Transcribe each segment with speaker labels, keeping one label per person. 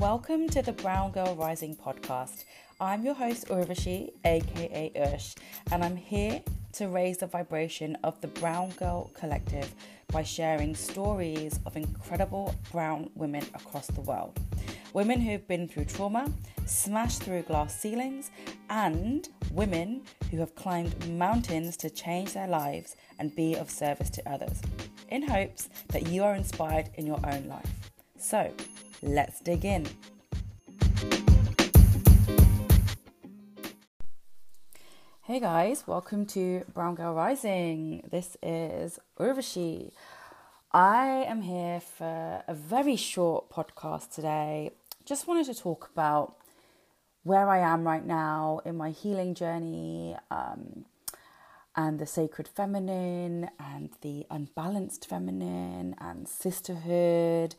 Speaker 1: welcome to the Brown Girl Rising podcast. I'm your host, Urvashi, aka Ursh, and I'm here to raise the vibration of the Brown Girl Collective by sharing stories of incredible brown women across the world. Women who've been through trauma, smashed through glass ceilings, and women who have climbed mountains to change their lives and be of service to others, in hopes that you are inspired in your own life. So, let's dig in. Hey guys, welcome to Brown Girl Rising. This is Urvashi. I am here for a very short podcast today. Just wanted to talk about where I am right now in my healing journey um, and the sacred feminine and the unbalanced feminine and sisterhood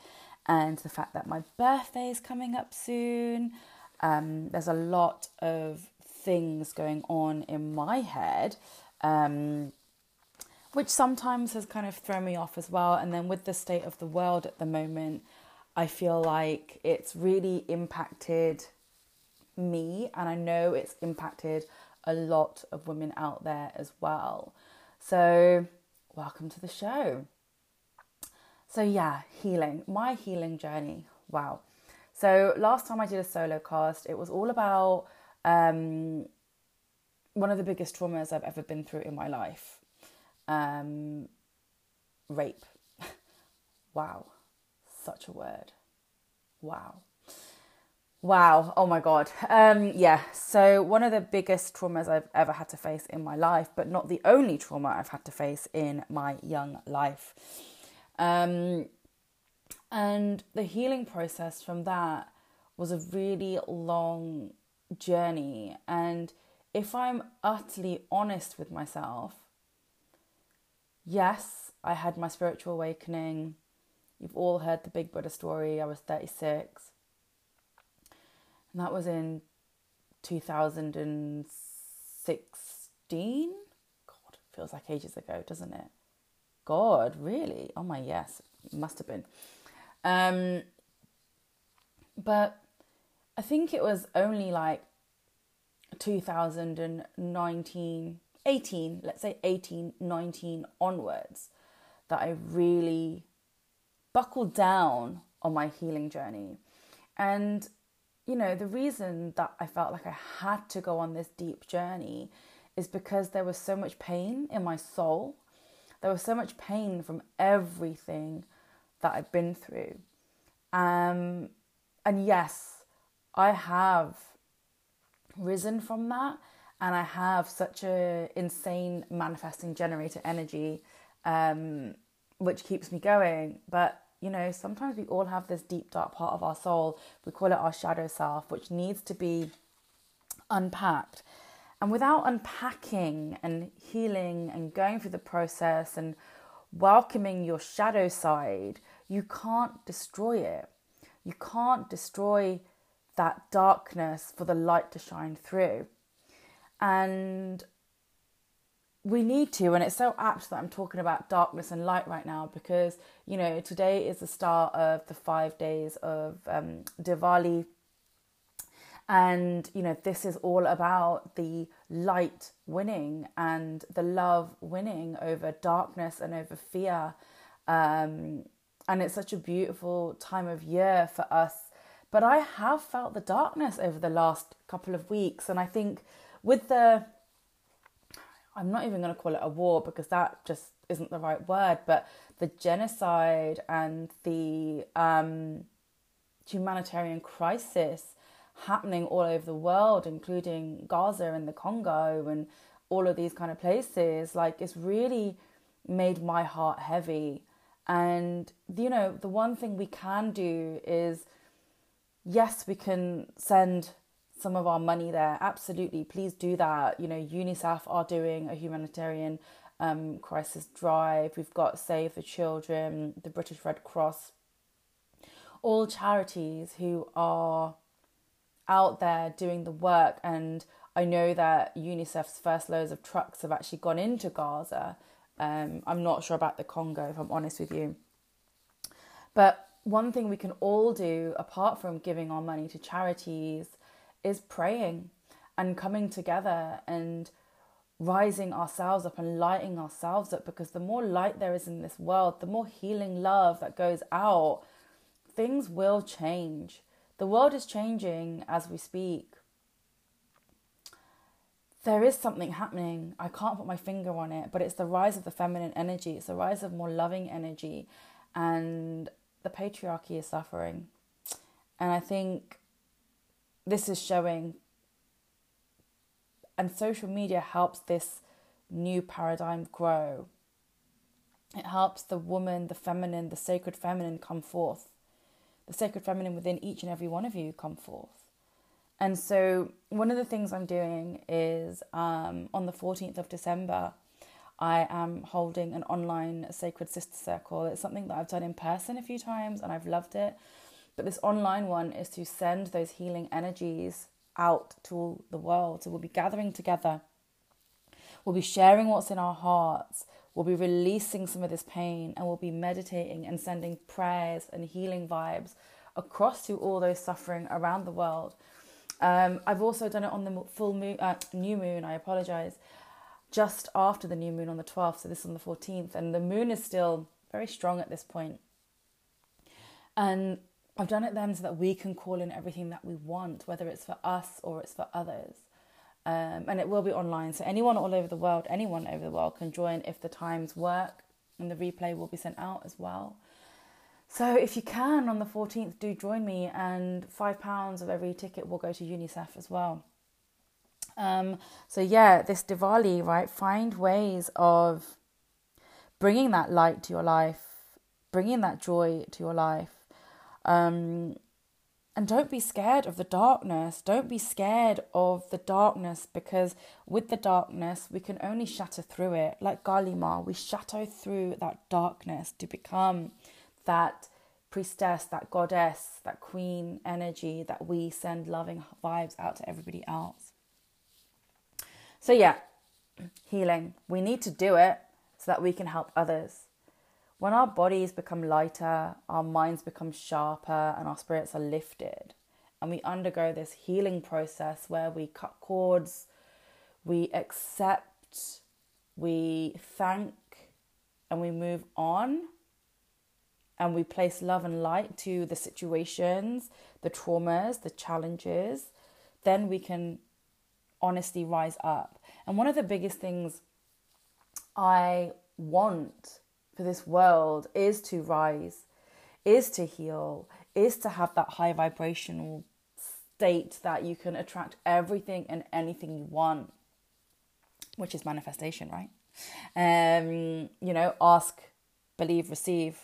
Speaker 1: and the fact that my birthday is coming up soon. Um, there's a lot of things going on in my head, um, which sometimes has kind of thrown me off as well. And then with the state of the world at the moment, I feel like it's really impacted me, and I know it's impacted a lot of women out there as well. So, welcome to the show. So, yeah, healing, my healing journey. Wow. So, last time I did a solo cast, it was all about um, one of the biggest traumas I've ever been through in my life um, rape. wow, such a word. Wow. Wow. Oh my God. Um, yeah. So, one of the biggest traumas I've ever had to face in my life, but not the only trauma I've had to face in my young life. Um, and the healing process from that was a really long journey. And if I'm utterly honest with myself, yes, I had my spiritual awakening. You've all heard the Big Brother story. I was 36. And that was in 2016. God, feels like ages ago, doesn't it? God, really? Oh my, yes, must have been. Um, but I think it was only like 2019, 18, let's say 18, 19 onwards, that I really buckled down on my healing journey. And, you know, the reason that I felt like I had to go on this deep journey is because there was so much pain in my soul. There was so much pain from everything that I've been through. Um, and yes, I have risen from that and I have such a insane manifesting generator energy um, which keeps me going. But you know, sometimes we all have this deep dark part of our soul. We call it our shadow self, which needs to be unpacked. And without unpacking and healing and going through the process and welcoming your shadow side, you can't destroy it. You can't destroy that darkness for the light to shine through. And we need to, and it's so apt that I'm talking about darkness and light right now because, you know, today is the start of the five days of um, Diwali. And, you know, this is all about the light winning and the love winning over darkness and over fear. Um, and it's such a beautiful time of year for us but I have felt the darkness over the last couple of weeks. And I think with the, I'm not even going to call it a war because that just isn't the right word, but the genocide and the um, humanitarian crisis happening all over the world, including Gaza and the Congo and all of these kind of places, like it's really made my heart heavy. And, you know, the one thing we can do is yes, we can send some of our money there. Absolutely, please do that. You know, UNICEF are doing a humanitarian um, crisis drive. We've got Save the Children, the British Red Cross, all charities who are out there doing the work. And I know that UNICEF's first loads of trucks have actually gone into Gaza. Um, I'm not sure about the Congo, if I'm honest with you. But one thing we can all do, apart from giving our money to charities, is praying and coming together and rising ourselves up and lighting ourselves up because the more light there is in this world, the more healing love that goes out, things will change. The world is changing as we speak. There is something happening. I can't put my finger on it, but it's the rise of the feminine energy. It's the rise of more loving energy. And the patriarchy is suffering. And I think this is showing, and social media helps this new paradigm grow. It helps the woman, the feminine, the sacred feminine come forth. The sacred feminine within each and every one of you come forth. And so, one of the things I'm doing is um, on the 14th of December, I am holding an online sacred sister circle. It's something that I've done in person a few times and I've loved it. But this online one is to send those healing energies out to all the world. So we'll be gathering together. We'll be sharing what's in our hearts. We'll be releasing some of this pain and we'll be meditating and sending prayers and healing vibes across to all those suffering around the world. Um, I've also done it on the full moon, uh, new moon. I apologize just after the new moon on the 12th, so this is on the 14th, and the moon is still very strong at this point. And I've done it then so that we can call in everything that we want, whether it's for us or it's for others. Um, and it will be online, so anyone all over the world, anyone over the world can join if the times work, and the replay will be sent out as well. So if you can on the 14th, do join me, and £5 of every ticket will go to UNICEF as well. Um, so yeah, this Diwali, right? Find ways of bringing that light to your life, bringing that joy to your life. Um, and don't be scared of the darkness. Don't be scared of the darkness because with the darkness, we can only shatter through it. Like Kali Ma, we shatter through that darkness to become that priestess, that goddess, that queen energy that we send loving vibes out to everybody else. So, yeah, healing. We need to do it so that we can help others. When our bodies become lighter, our minds become sharper, and our spirits are lifted, and we undergo this healing process where we cut cords, we accept, we thank, and we move on, and we place love and light to the situations, the traumas, the challenges, then we can honestly rise up. And one of the biggest things I want for this world is to rise, is to heal, is to have that high vibrational state that you can attract everything and anything you want, which is manifestation, right? Um, you know, ask, believe, receive.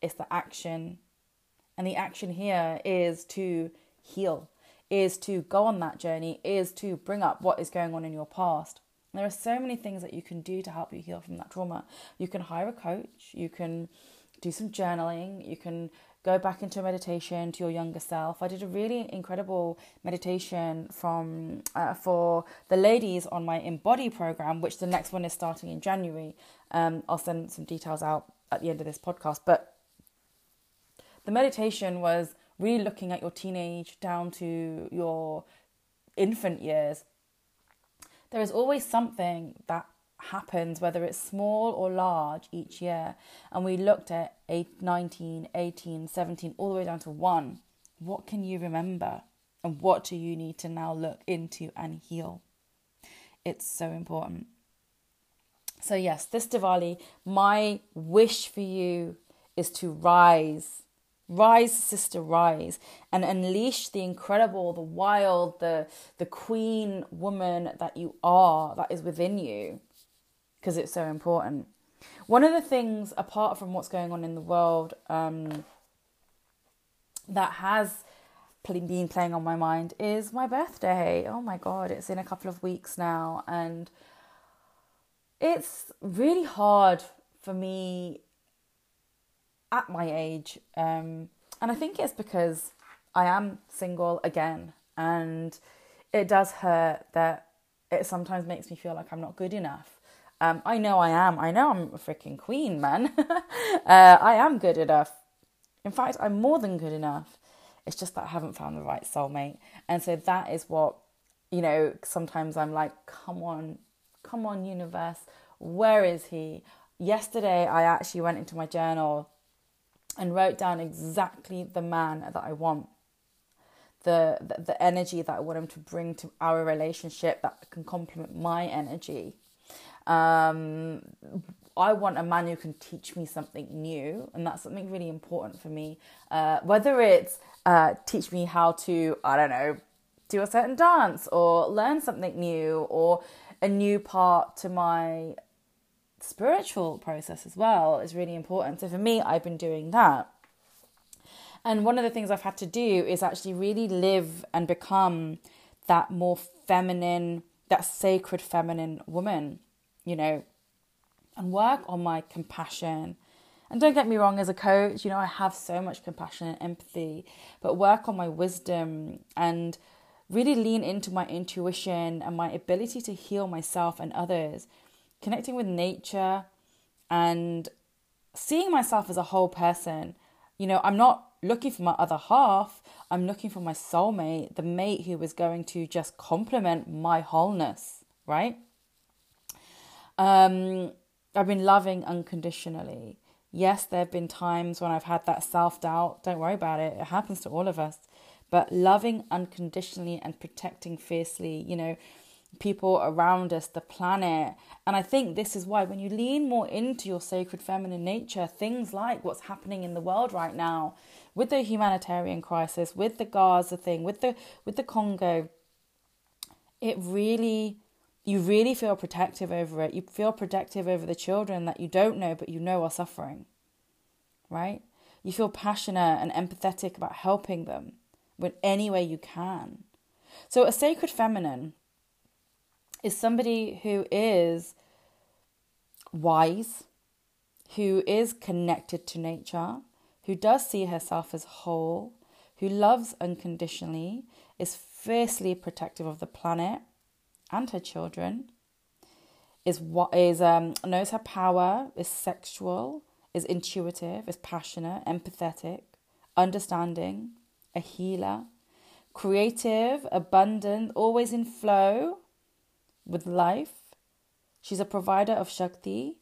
Speaker 1: It's the action. And the action here is to heal is to go on that journey, is to bring up what is going on in your past. There are so many things that you can do to help you heal from that trauma. You can hire a coach, you can do some journaling, you can go back into meditation to your younger self. I did a really incredible meditation from uh, for the ladies on my Embody program, which the next one is starting in January. Um, I'll send some details out at the end of this podcast, but the meditation was really looking at your teenage down to your infant years, there is always something that happens, whether it's small or large, each year. And we looked at 8, 19, 18, 17, all the way down to one. What can you remember? And what do you need to now look into and heal? It's so important. So, yes, this Diwali, my wish for you is to rise Rise, sister, rise and unleash the incredible, the wild, the the queen woman that you are, that is within you, because it's so important. One of the things, apart from what's going on in the world, um, that has been playing on my mind is my birthday. Oh my god, it's in a couple of weeks now, and it's really hard for me at my age. Um, and I think it's because I am single again. And it does hurt that it sometimes makes me feel like I'm not good enough. Um, I know I am. I know I'm a freaking queen, man. uh, I am good enough. In fact, I'm more than good enough. It's just that I haven't found the right soulmate. And so that is what, you know, sometimes I'm like, come on, come on, universe, where is he? Yesterday, I actually went into my journal and wrote down exactly the man that I want. The, the, the energy that I want him to bring to our relationship that can complement my energy. Um, I want a man who can teach me something new, and that's something really important for me. Uh, whether it's uh, teach me how to, I don't know, do a certain dance or learn something new or a new part to my spiritual process as well is really important. So for me, I've been doing that. And one of the things I've had to do is actually really live and become that more feminine, that sacred feminine woman, you know, and work on my compassion. And don't get me wrong, as a coach, you know, I have so much compassion and empathy, but work on my wisdom and really lean into my intuition and my ability to heal myself and others, connecting with nature and seeing myself as a whole person. You know, I'm not looking for my other half, I'm looking for my soulmate, the mate who is going to just complement my wholeness, right? Um, I've been loving unconditionally. Yes, there have been times when I've had that self doubt. Don't worry about it. It happens to all of us. But loving unconditionally and protecting fiercely, you know, people around us, the planet. And I think this is why when you lean more into your sacred feminine nature, things like what's happening in the world right now with the humanitarian crisis, with the Gaza thing, with the with the Congo, it really you really feel protective over it. You feel protective over the children that you don't know but you know are suffering. Right? You feel passionate and empathetic about helping them in any way you can. So, a sacred feminine is somebody who is wise, who is connected to nature, who does see herself as whole, who loves unconditionally, is fiercely protective of the planet and her children, is what is um knows her power, is sexual, is intuitive, is passionate, empathetic, understanding, a healer, creative, abundant, always in flow with life. She's a provider of Shakti.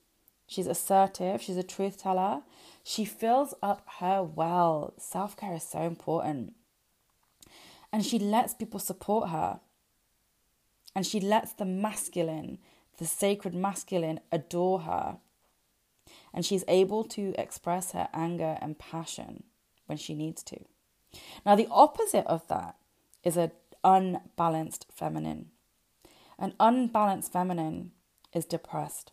Speaker 1: She's assertive. She's a truth teller. She fills up her well. Self care is so important. And she lets people support her. And she lets the masculine, the sacred masculine, adore her. And she's able to express her anger and passion when she needs to. Now, the opposite of that is an unbalanced feminine. An unbalanced feminine is depressed,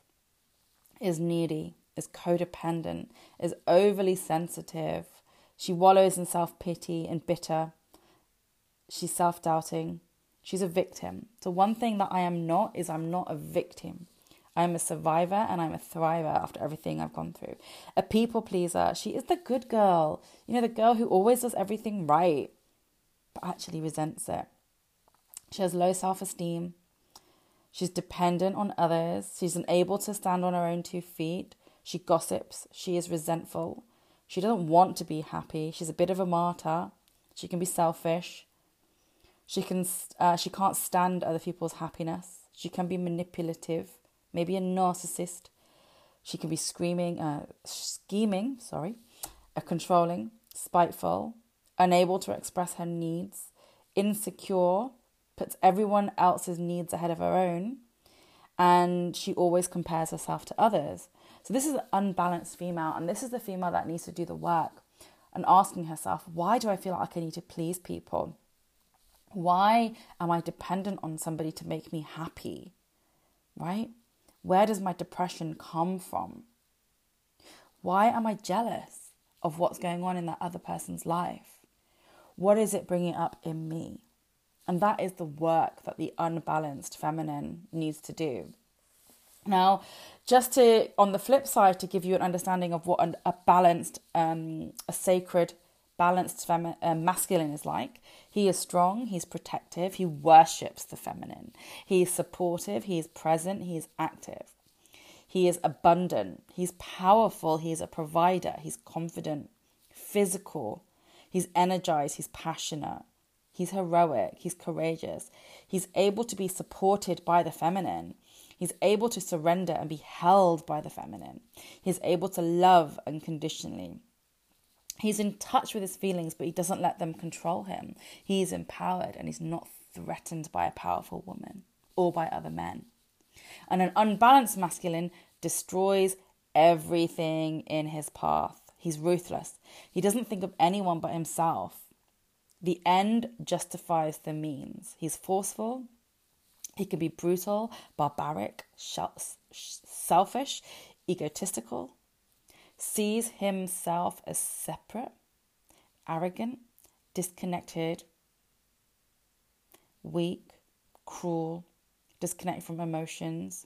Speaker 1: is needy, is codependent, is overly sensitive. She wallows in self pity and bitter. She's self doubting. She's a victim. So, one thing that I am not is I'm not a victim. I'm a survivor and I'm a thriver after everything I've gone through. A people pleaser. She is the good girl. You know, the girl who always does everything right, but actually resents it. She has low self esteem. She's dependent on others. She's unable to stand on her own two feet. She gossips. She is resentful. She doesn't want to be happy. She's a bit of a martyr. She can be selfish. She can uh, she can't stand other people's happiness. She can be manipulative, maybe a narcissist. She can be screaming, uh, scheming, sorry, a controlling, spiteful, unable to express her needs, insecure, puts everyone else's needs ahead of her own, and she always compares herself to others. So this is an unbalanced female, and this is the female that needs to do the work and asking herself, why do I feel like I need to please people? Why am I dependent on somebody to make me happy? Right? Where does my depression come from? Why am I jealous of what's going on in that other person's life? What is it bringing up in me? And that is the work that the unbalanced feminine needs to do. Now, just to, on the flip side, to give you an understanding of what an, a balanced, um, a sacred balanced femi- uh, masculine is like. He is strong, he's protective, he worships the feminine. He is supportive, he is present, he is active. He is abundant, he's powerful, he's a provider, he's confident, physical, he's energized, he's passionate, he's heroic, he's courageous. He's able to be supported by the feminine. He's able to surrender and be held by the feminine. He's able to love unconditionally. He's in touch with his feelings, but he doesn't let them control him. He's empowered and he's not threatened by a powerful woman or by other men. And an unbalanced masculine destroys everything in his path. He's ruthless. He doesn't think of anyone but himself. The end justifies the means. He's forceful. He can be brutal, barbaric, selfish, egotistical, sees himself as separate, arrogant, disconnected, weak, cruel, disconnected from emotions,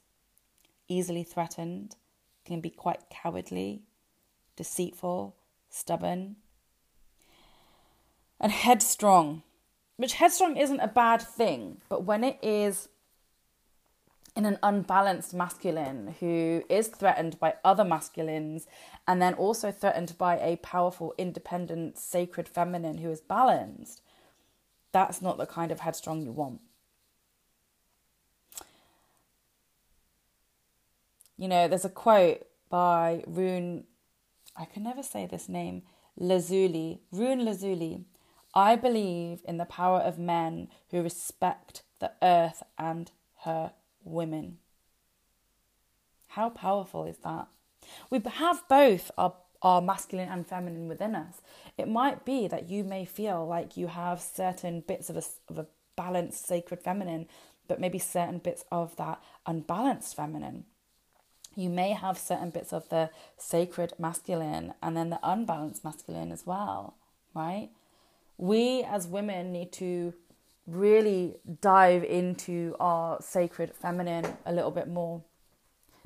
Speaker 1: easily threatened, can be quite cowardly, deceitful, stubborn, and headstrong. Which headstrong isn't a bad thing, but when it is in an unbalanced masculine who is threatened by other masculines and then also threatened by a powerful, independent, sacred feminine who is balanced, that's not the kind of headstrong you want. You know, there's a quote by Rune, I can never say this name, Lazuli, Rune Lazuli. I believe in the power of men who respect the earth and her women. How powerful is that? We have both our, our masculine and feminine within us. It might be that you may feel like you have certain bits of a, of a balanced, sacred feminine, but maybe certain bits of that unbalanced feminine. You may have certain bits of the sacred masculine and then the unbalanced masculine as well, right? We as women need to really dive into our sacred feminine a little bit more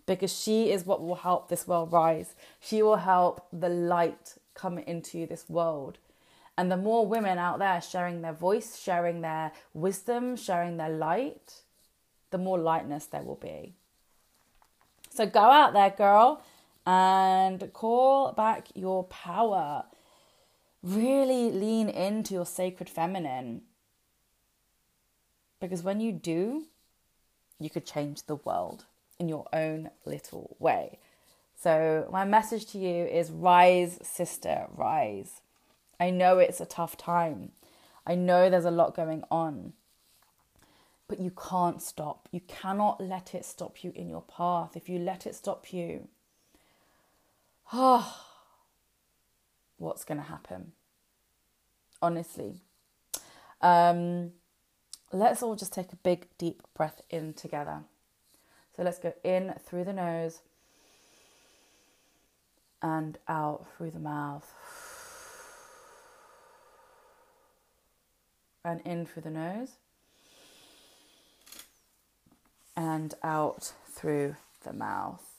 Speaker 1: because she is what will help this world rise. She will help the light come into this world. And the more women out there sharing their voice, sharing their wisdom, sharing their light, the more lightness there will be. So go out there, girl, and call back your power. Really lean into your sacred feminine because when you do, you could change the world in your own little way. So, my message to you is rise, sister, rise. I know it's a tough time. I know there's a lot going on. But you can't stop. You cannot let it stop you in your path. If you let it stop you, oh, what's going to happen? Honestly. Um, let's all just take a big, deep breath in together. So let's go in through the nose and out through the mouth. And in through the nose and out through the mouth.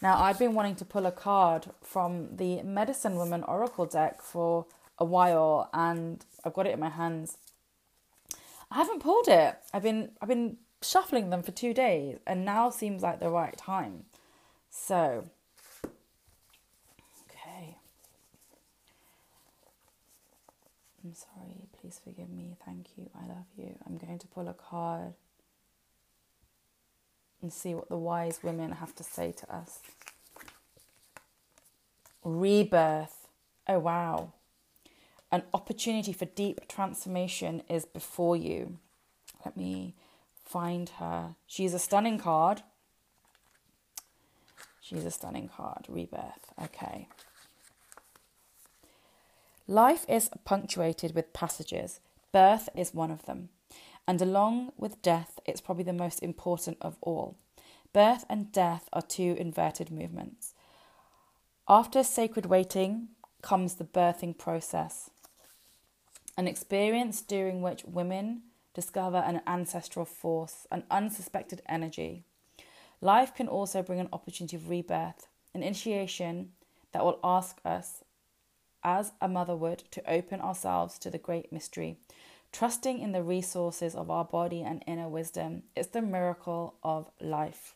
Speaker 1: Now, I've been wanting to pull a card from the Medicine Woman Oracle deck for a while and I've got it in my hands. I haven't pulled it. I've been I've been shuffling them for 2 days and now seems like the right time. So, okay. I'm sorry. Please forgive me. Thank you. I love you. I'm going to pull a card and see what the wise women have to say to us. Rebirth. Oh, wow an opportunity for deep transformation is before you. Let me find her. She's a stunning card. She's a stunning card. Rebirth. Okay. Life is punctuated with passages. Birth is one of them. And along with death, it's probably the most important of all. Birth and death are two inverted movements. After sacred waiting comes the birthing process an experience during which women discover an ancestral force, an unsuspected energy. Life can also bring an opportunity of rebirth, an initiation that will ask us, as a mother would, to open ourselves to the great mystery, trusting in the resources of our body and inner wisdom. It's the miracle of life.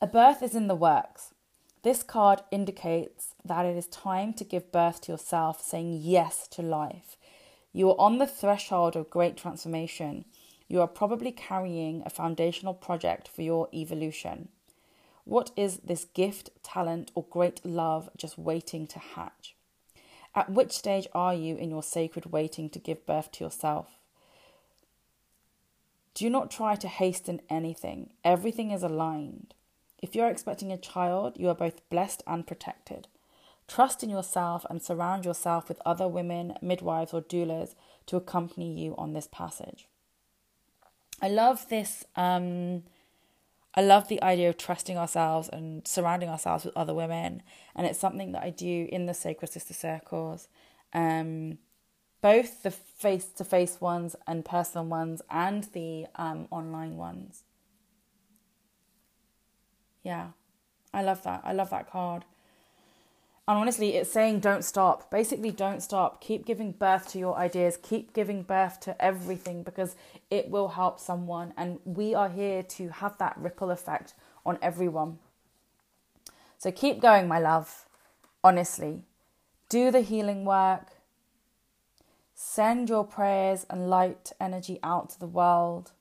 Speaker 1: A birth is in the works. This card indicates that it is time to give birth to yourself, saying yes to life. You are on the threshold of great transformation. You are probably carrying a foundational project for your evolution. What is this gift, talent, or great love just waiting to hatch? At which stage are you in your sacred waiting to give birth to yourself? Do not try to hasten anything, everything is aligned. If you're expecting a child, you are both blessed and protected. Trust in yourself and surround yourself with other women, midwives, or doulas to accompany you on this passage. I love this. Um, I love the idea of trusting ourselves and surrounding ourselves with other women, and it's something that I do in the Sacred Sister Circles, um, both the face-to-face ones and personal ones, and the um, online ones. Yeah, I love that. I love that card. And honestly, it's saying don't stop. Basically, don't stop. Keep giving birth to your ideas. Keep giving birth to everything because it will help someone. And we are here to have that ripple effect on everyone. So keep going, my love. Honestly, do the healing work. Send your prayers and light energy out to the world.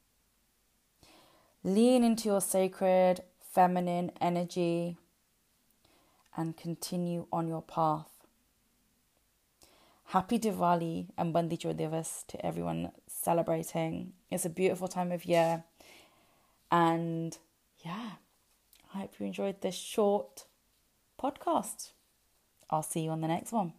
Speaker 1: Lean into your sacred feminine energy and continue on your path. Happy Diwali and Bandi Chhor Divas to everyone celebrating. It's a beautiful time of year. And yeah, I hope you enjoyed this short podcast. I'll see you on the next one.